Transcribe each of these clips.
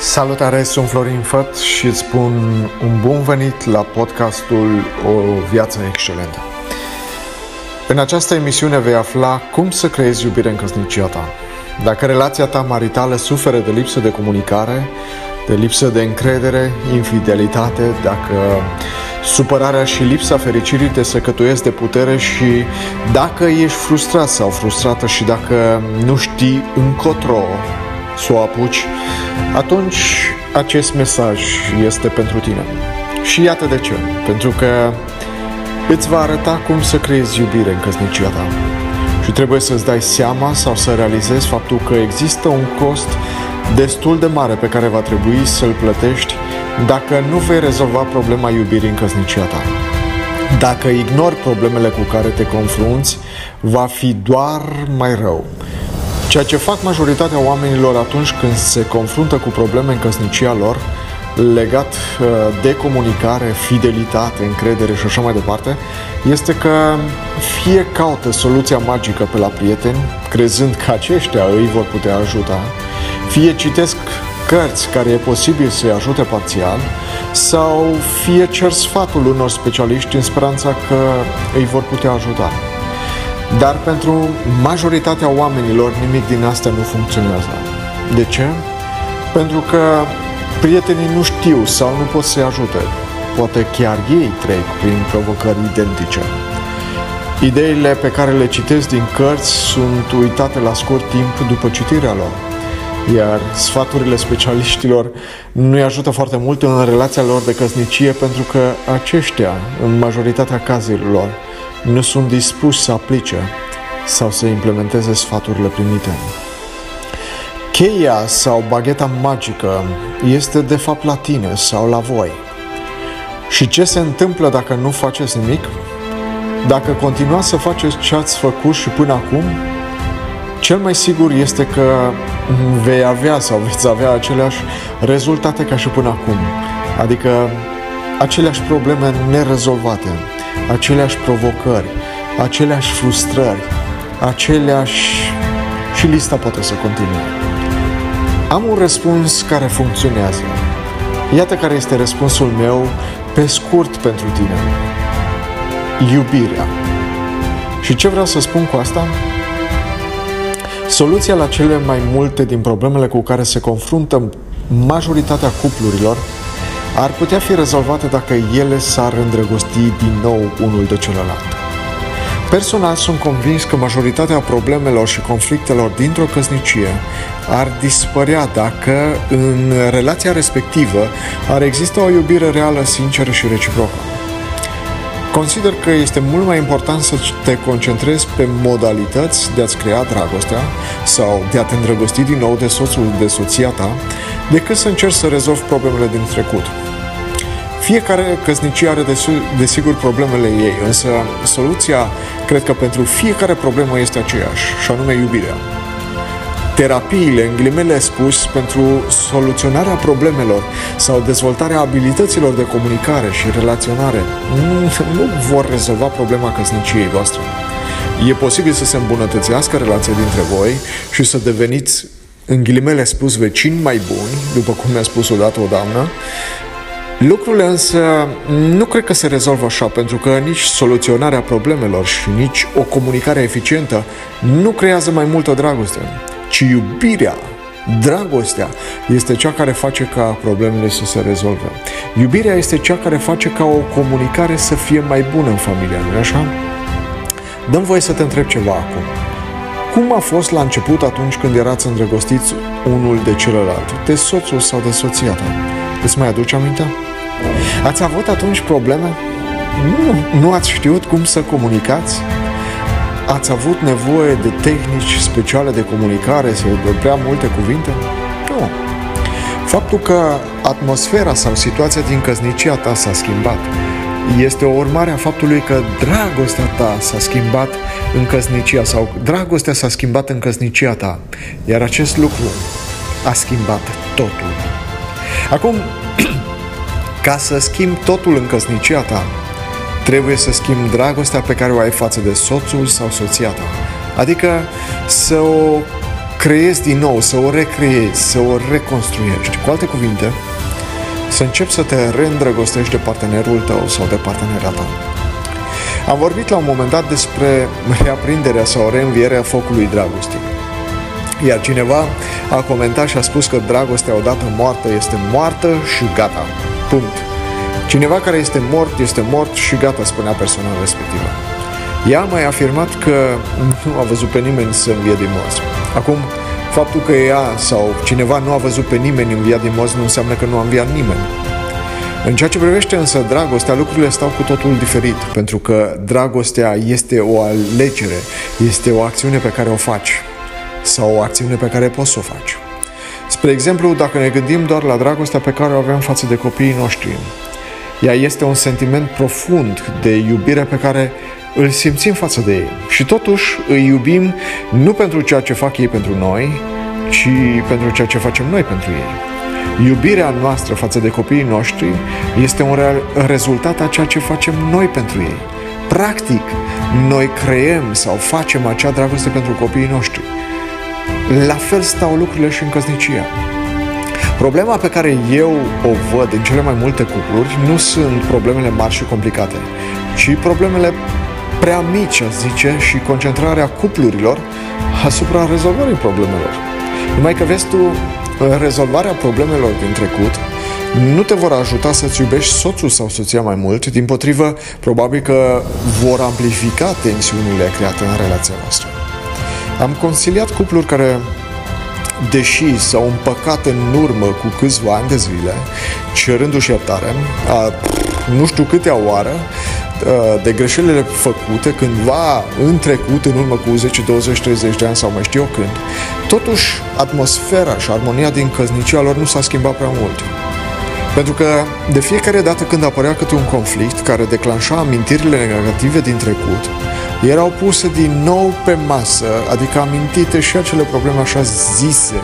Salutare, sunt Florin Făt și îți spun un bun venit la podcastul O viață excelentă. În această emisiune vei afla cum să creezi iubire în căsnicia ta. Dacă relația ta maritală suferă de lipsă de comunicare, de lipsă de încredere, infidelitate, dacă supărarea și lipsa fericirii te secătuiesc de putere și dacă ești frustrat sau frustrată și dacă nu știi încotro să o apuci, atunci acest mesaj este pentru tine. Și iată de ce. Pentru că îți va arăta cum să creezi iubire în căsnicia ta. Și trebuie să-ți dai seama sau să realizezi faptul că există un cost destul de mare pe care va trebui să-l plătești dacă nu vei rezolva problema iubirii în căsnicia ta. Dacă ignori problemele cu care te confrunți, va fi doar mai rău. Ceea ce fac majoritatea oamenilor atunci când se confruntă cu probleme în căsnicia lor, legat uh, de comunicare, fidelitate, încredere și așa mai departe, este că fie caută soluția magică pe la prieteni, crezând că aceștia îi vor putea ajuta, fie citesc cărți care e posibil să-i ajute parțial, sau fie cer sfatul unor specialiști în speranța că îi vor putea ajuta. Dar pentru majoritatea oamenilor nimic din asta nu funcționează. De ce? Pentru că prietenii nu știu sau nu pot să-i ajute. Poate chiar ei trec prin provocări identice. Ideile pe care le citesc din cărți sunt uitate la scurt timp după citirea lor. Iar sfaturile specialiștilor nu-i ajută foarte mult în relația lor de căsnicie pentru că aceștia, în majoritatea cazurilor, nu sunt dispuși să aplice sau să implementeze sfaturile primite. Cheia sau bagheta magică este de fapt la tine sau la voi. Și ce se întâmplă dacă nu faceți nimic? Dacă continuați să faceți ce ați făcut și până acum, cel mai sigur este că vei avea sau veți avea aceleași rezultate ca și până acum. Adică aceleași probleme nerezolvate, aceleași provocări, aceleași frustrări, aceleași... și lista poate să continue. Am un răspuns care funcționează. Iată care este răspunsul meu pe scurt pentru tine. Iubirea. Și ce vreau să spun cu asta? Soluția la cele mai multe din problemele cu care se confruntă majoritatea cuplurilor ar putea fi rezolvate dacă ele s-ar îndrăgosti din nou unul de celălalt. Personal sunt convins că majoritatea problemelor și conflictelor dintr-o căsnicie ar dispărea dacă în relația respectivă ar exista o iubire reală, sinceră și reciprocă. Consider că este mult mai important să te concentrezi pe modalități de a-ți crea dragostea sau de a te îndrăgosti din nou de soțul, de soția ta, decât să încerci să rezolvi problemele din trecut. Fiecare căsnicie are desigur problemele ei, însă soluția cred că pentru fiecare problemă este aceeași, și anume iubirea. Terapiile, în ghilimele spus, pentru soluționarea problemelor sau dezvoltarea abilităților de comunicare și relaționare nu vor rezolva problema căsniciei voastre. E posibil să se îmbunătățească relația dintre voi și să deveniți în ghilimele spus, vecini mai buni, după cum mi-a spus odată o doamnă, Lucrurile însă nu cred că se rezolvă așa, pentru că nici soluționarea problemelor și nici o comunicare eficientă nu creează mai multă dragoste, ci iubirea, dragostea este cea care face ca problemele să se rezolve. Iubirea este cea care face ca o comunicare să fie mai bună în familia, nu așa? Dăm voie să te întreb ceva acum. Cum a fost la început atunci când erați îndrăgostiți unul de celălalt, de soțul sau de soția ta? Îți mai aduce aminte? Ați avut atunci probleme? Nu, nu ați știut cum să comunicați? Ați avut nevoie de tehnici speciale de comunicare sau de prea multe cuvinte? Nu. Faptul că atmosfera sau situația din căsnicia ta s-a schimbat este o urmare a faptului că dragostea ta s-a schimbat în căsnicia sau dragostea s-a schimbat în căsnicia ta, iar acest lucru a schimbat totul. Acum, ca să schimbi totul în căsnicia ta, trebuie să schimbi dragostea pe care o ai față de soțul sau soția ta. Adică să o creezi din nou, să o recreezi, să o reconstruiești. Cu alte cuvinte, să începi să te reîndrăgostești de partenerul tău sau de partenera ta. Am vorbit la un moment dat despre reaprinderea sau reînvierea focului dragostii. Iar cineva a comentat și a spus că dragostea odată moartă este moartă și gata. Punct. Cineva care este mort este mort și gata, spunea persoana respectivă. Ea a mai afirmat că nu a văzut pe nimeni să învie din morți. Acum, faptul că ea sau cineva nu a văzut pe nimeni înviat din morți nu înseamnă că nu a înviat nimeni. În ceea ce privește însă dragostea, lucrurile stau cu totul diferit, pentru că dragostea este o alegere, este o acțiune pe care o faci sau o acțiune pe care poți să o faci. Spre exemplu, dacă ne gândim doar la dragostea pe care o avem față de copiii noștri, ea este un sentiment profund de iubire pe care îl simțim față de ei. Și totuși îi iubim nu pentru ceea ce fac ei pentru noi, ci pentru ceea ce facem noi pentru ei. Iubirea noastră față de copiii noștri este un rezultat a ceea ce facem noi pentru ei. Practic, noi creăm sau facem acea dragoste pentru copiii noștri. La fel stau lucrurile și în căsnicia. Problema pe care eu o văd în cele mai multe cupluri nu sunt problemele mari și complicate, ci problemele prea mici, zice, și concentrarea cuplurilor asupra rezolvării problemelor. Numai că vezi tu, rezolvarea problemelor din trecut nu te vor ajuta să-ți iubești soțul sau soția mai mult, din potrivă, probabil că vor amplifica tensiunile create în relația voastră. Am consiliat cupluri care deși s-au împăcat în urmă cu câțiva ani de zile, cerându-și iertare, a, nu știu câte oară, de greșelile făcute cândva în trecut, în urmă cu 10, 20, 30 de ani sau mai știu eu când, totuși atmosfera și armonia din căsnicia lor nu s-a schimbat prea mult. Pentru că de fiecare dată când apărea câte un conflict care declanșa amintirile negative din trecut, erau puse din nou pe masă, adică amintite și acele probleme așa zise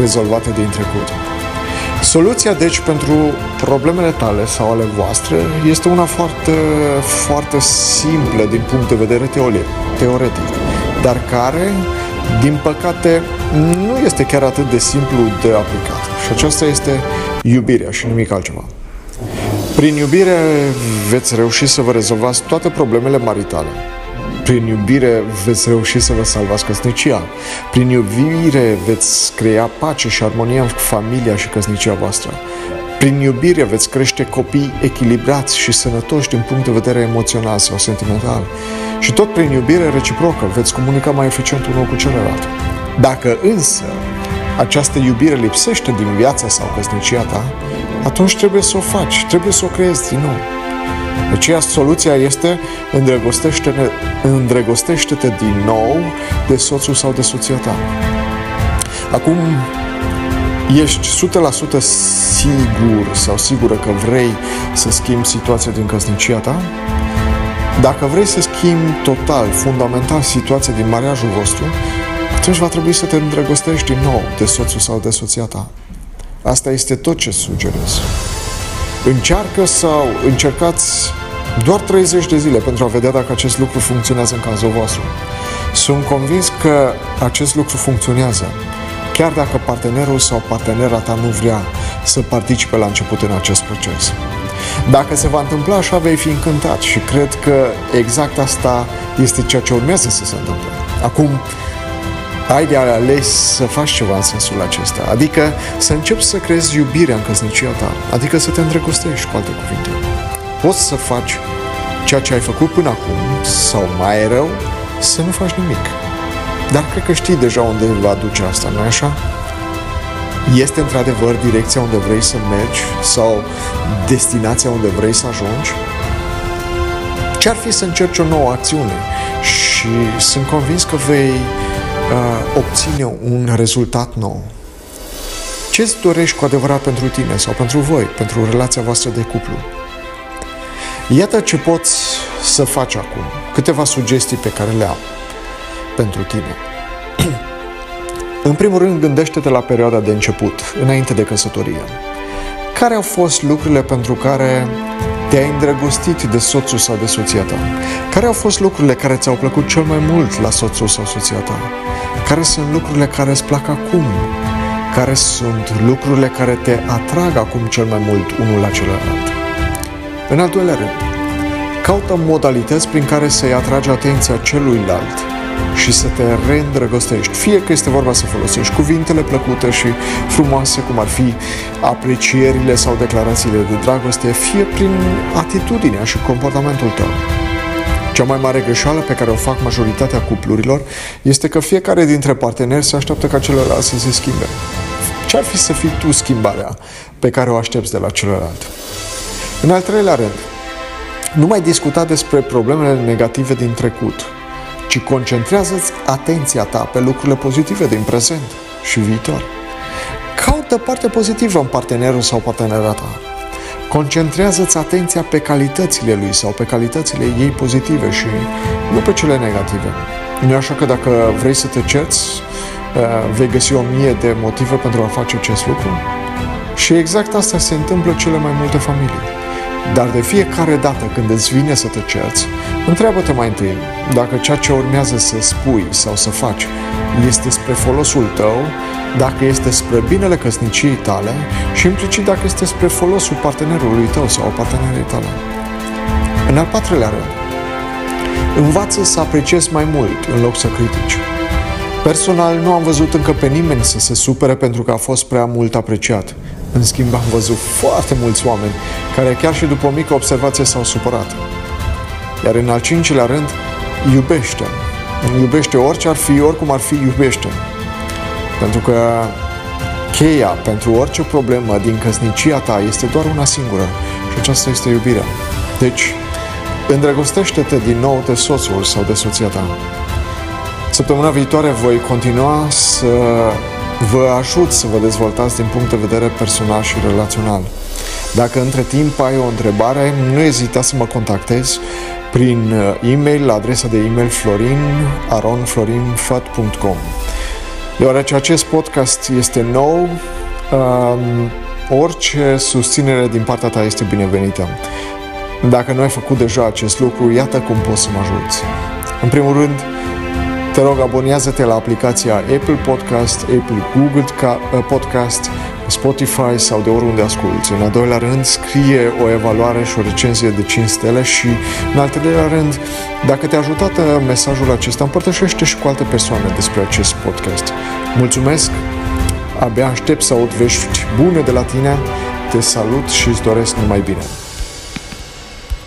rezolvate din trecut. Soluția, deci, pentru problemele tale sau ale voastre este una foarte, foarte simplă din punct de vedere teoretic, dar care, din păcate, nu este chiar atât de simplu de aplicat. Și aceasta este iubirea și nimic altceva. Prin iubire veți reuși să vă rezolvați toate problemele maritale, prin iubire veți reuși să vă salvați căsnicia. Prin iubire veți crea pace și armonie în familia și căsnicia voastră. Prin iubire veți crește copii echilibrați și sănătoși din punct de vedere emoțional sau sentimental. Și tot prin iubire reciprocă veți comunica mai eficient unul cu celălalt. Dacă însă această iubire lipsește din viața sau căsnicia ta, atunci trebuie să o faci, trebuie să o creezi din nou. De aceea soluția este îndrăgostește-te, îndrăgostește-te din nou de soțul sau de soția ta. Acum ești 100% sigur sau sigură că vrei să schimbi situația din căsnicia ta? Dacă vrei să schimbi total, fundamental situația din mariajul vostru, atunci va trebui să te îndrăgostești din nou de soțul sau de soția ta. Asta este tot ce sugerez. Încearcă sau încercați doar 30 de zile pentru a vedea dacă acest lucru funcționează în cazul vostru. Sunt convins că acest lucru funcționează, chiar dacă partenerul sau partenera ta nu vrea să participe la început în acest proces. Dacă se va întâmpla așa, vei fi încântat și cred că exact asta este ceea ce urmează să se întâmple. Acum, ai de ales să faci ceva în sensul acesta, adică să începi să creezi iubirea în căsnicia ta, adică să te îndrăgostești, cu alte cuvinte. Poți să faci ceea ce ai făcut până acum, sau mai rău, să nu faci nimic. Dar cred că știi deja unde va duce asta, nu-i așa? Este într-adevăr direcția unde vrei să mergi sau destinația unde vrei să ajungi? Ce-ar fi să încerci o nouă acțiune? Și sunt convins că vei uh, obține un rezultat nou. Ce îți dorești cu adevărat pentru tine sau pentru voi, pentru relația voastră de cuplu? Iată ce poți să faci acum. Câteva sugestii pe care le am pentru tine. În primul rând, gândește-te la perioada de început, înainte de căsătorie. Care au fost lucrurile pentru care te-ai îndrăgostit de soțul sau de soția ta? Care au fost lucrurile care ți-au plăcut cel mai mult la soțul sau soția ta? Care sunt lucrurile care îți plac acum? Care sunt lucrurile care te atrag acum cel mai mult unul la celălalt? În al doilea rând, caută modalități prin care să-i atragi atenția celuilalt și să te reîndrăgostești. Fie că este vorba să folosești cuvintele plăcute și frumoase, cum ar fi aprecierile sau declarațiile de dragoste, fie prin atitudinea și comportamentul tău. Cea mai mare greșeală pe care o fac majoritatea cuplurilor este că fiecare dintre parteneri se așteaptă ca celălalt să se schimbe. Ce ar fi să fii tu schimbarea pe care o aștepți de la celălalt? În al treilea rând, nu mai discuta despre problemele negative din trecut, ci concentrează-ți atenția ta pe lucrurile pozitive din prezent și viitor. Caută partea pozitivă în partenerul sau partenera ta. Concentrează-ți atenția pe calitățile lui sau pe calitățile ei pozitive și nu pe cele negative. Nu e așa că dacă vrei să te cerți, uh, vei găsi o mie de motive pentru a face acest lucru? Și exact asta se întâmplă cele mai multe familii. Dar de fiecare dată când îți vine să te cerți, întreabă-te mai întâi dacă ceea ce urmează să spui sau să faci este spre folosul tău, dacă este spre binele căsniciei tale și implicit dacă este spre folosul partenerului tău sau partenerei tale. În al patrulea rând, învață să apreciezi mai mult în loc să critici. Personal, nu am văzut încă pe nimeni să se supere pentru că a fost prea mult apreciat. În schimb, am văzut foarte mulți oameni care chiar și după o mică observație s-au supărat. Iar în al cincilea rând, iubește. Iubește orice ar fi, oricum ar fi, iubește. Pentru că cheia pentru orice problemă din căsnicia ta este doar una singură și aceasta este iubirea. Deci, îndrăgostește-te din nou de soțul sau de soția ta. Săptămâna viitoare voi continua să vă ajut să vă dezvoltați din punct de vedere personal și relațional. Dacă între timp ai o întrebare, nu ezita să mă contactezi prin uh, e-mail la adresa de e-mail florin.aronflorinfat.com Deoarece acest podcast este nou, um, orice susținere din partea ta este binevenită. Dacă nu ai făcut deja acest lucru, iată cum poți să mă ajuți. În primul rând, te rog, abonează-te la aplicația Apple Podcast, Apple Google uh, Podcast, Spotify sau de oriunde asculti. În al doilea rând, scrie o evaluare și o recenzie de 5 stele și, în al treilea rând, dacă te-a ajutat uh, mesajul acesta, împărtășește și cu alte persoane despre acest podcast. Mulțumesc! Abia aștept să aud vești bune de la tine. Te salut și îți doresc numai bine!